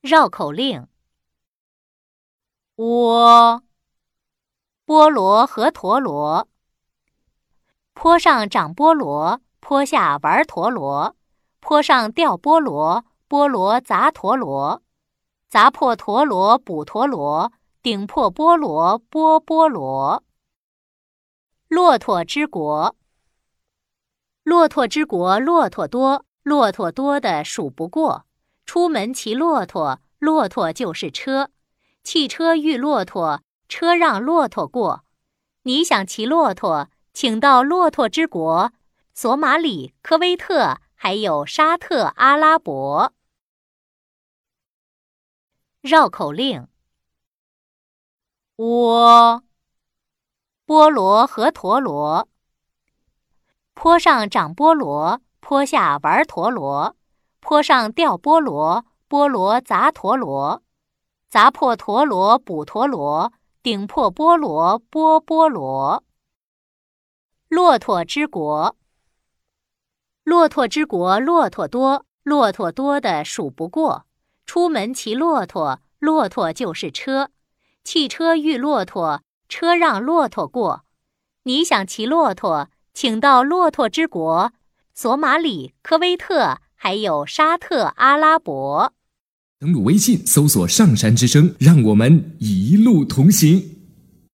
绕口令：我，菠萝和陀螺。坡上长菠萝，坡下玩陀螺。坡上掉菠萝，菠萝砸陀螺，砸破陀螺补陀螺，顶破菠萝剥菠萝。骆驼之国，骆驼之国，骆驼多，骆驼多的数不过。出门骑骆驼，骆驼就是车。汽车遇骆驼，车让骆驼过。你想骑骆驼，请到骆驼之国，索马里、科威特，还有沙特阿拉伯。绕口令：窝。菠萝和陀螺，坡上长菠萝，坡下玩陀螺。坡上掉菠萝，菠萝砸陀螺，砸破陀螺补陀螺，顶破菠萝剥菠萝。骆驼之国，骆驼之国，骆驼多，骆驼多的数不过。出门骑骆驼，骆驼就是车。汽车遇骆驼。车让骆驼过，你想骑骆驼，请到骆驼之国，索马里、科威特，还有沙特阿拉伯。登录微信，搜索“上山之声”，让我们一路同行。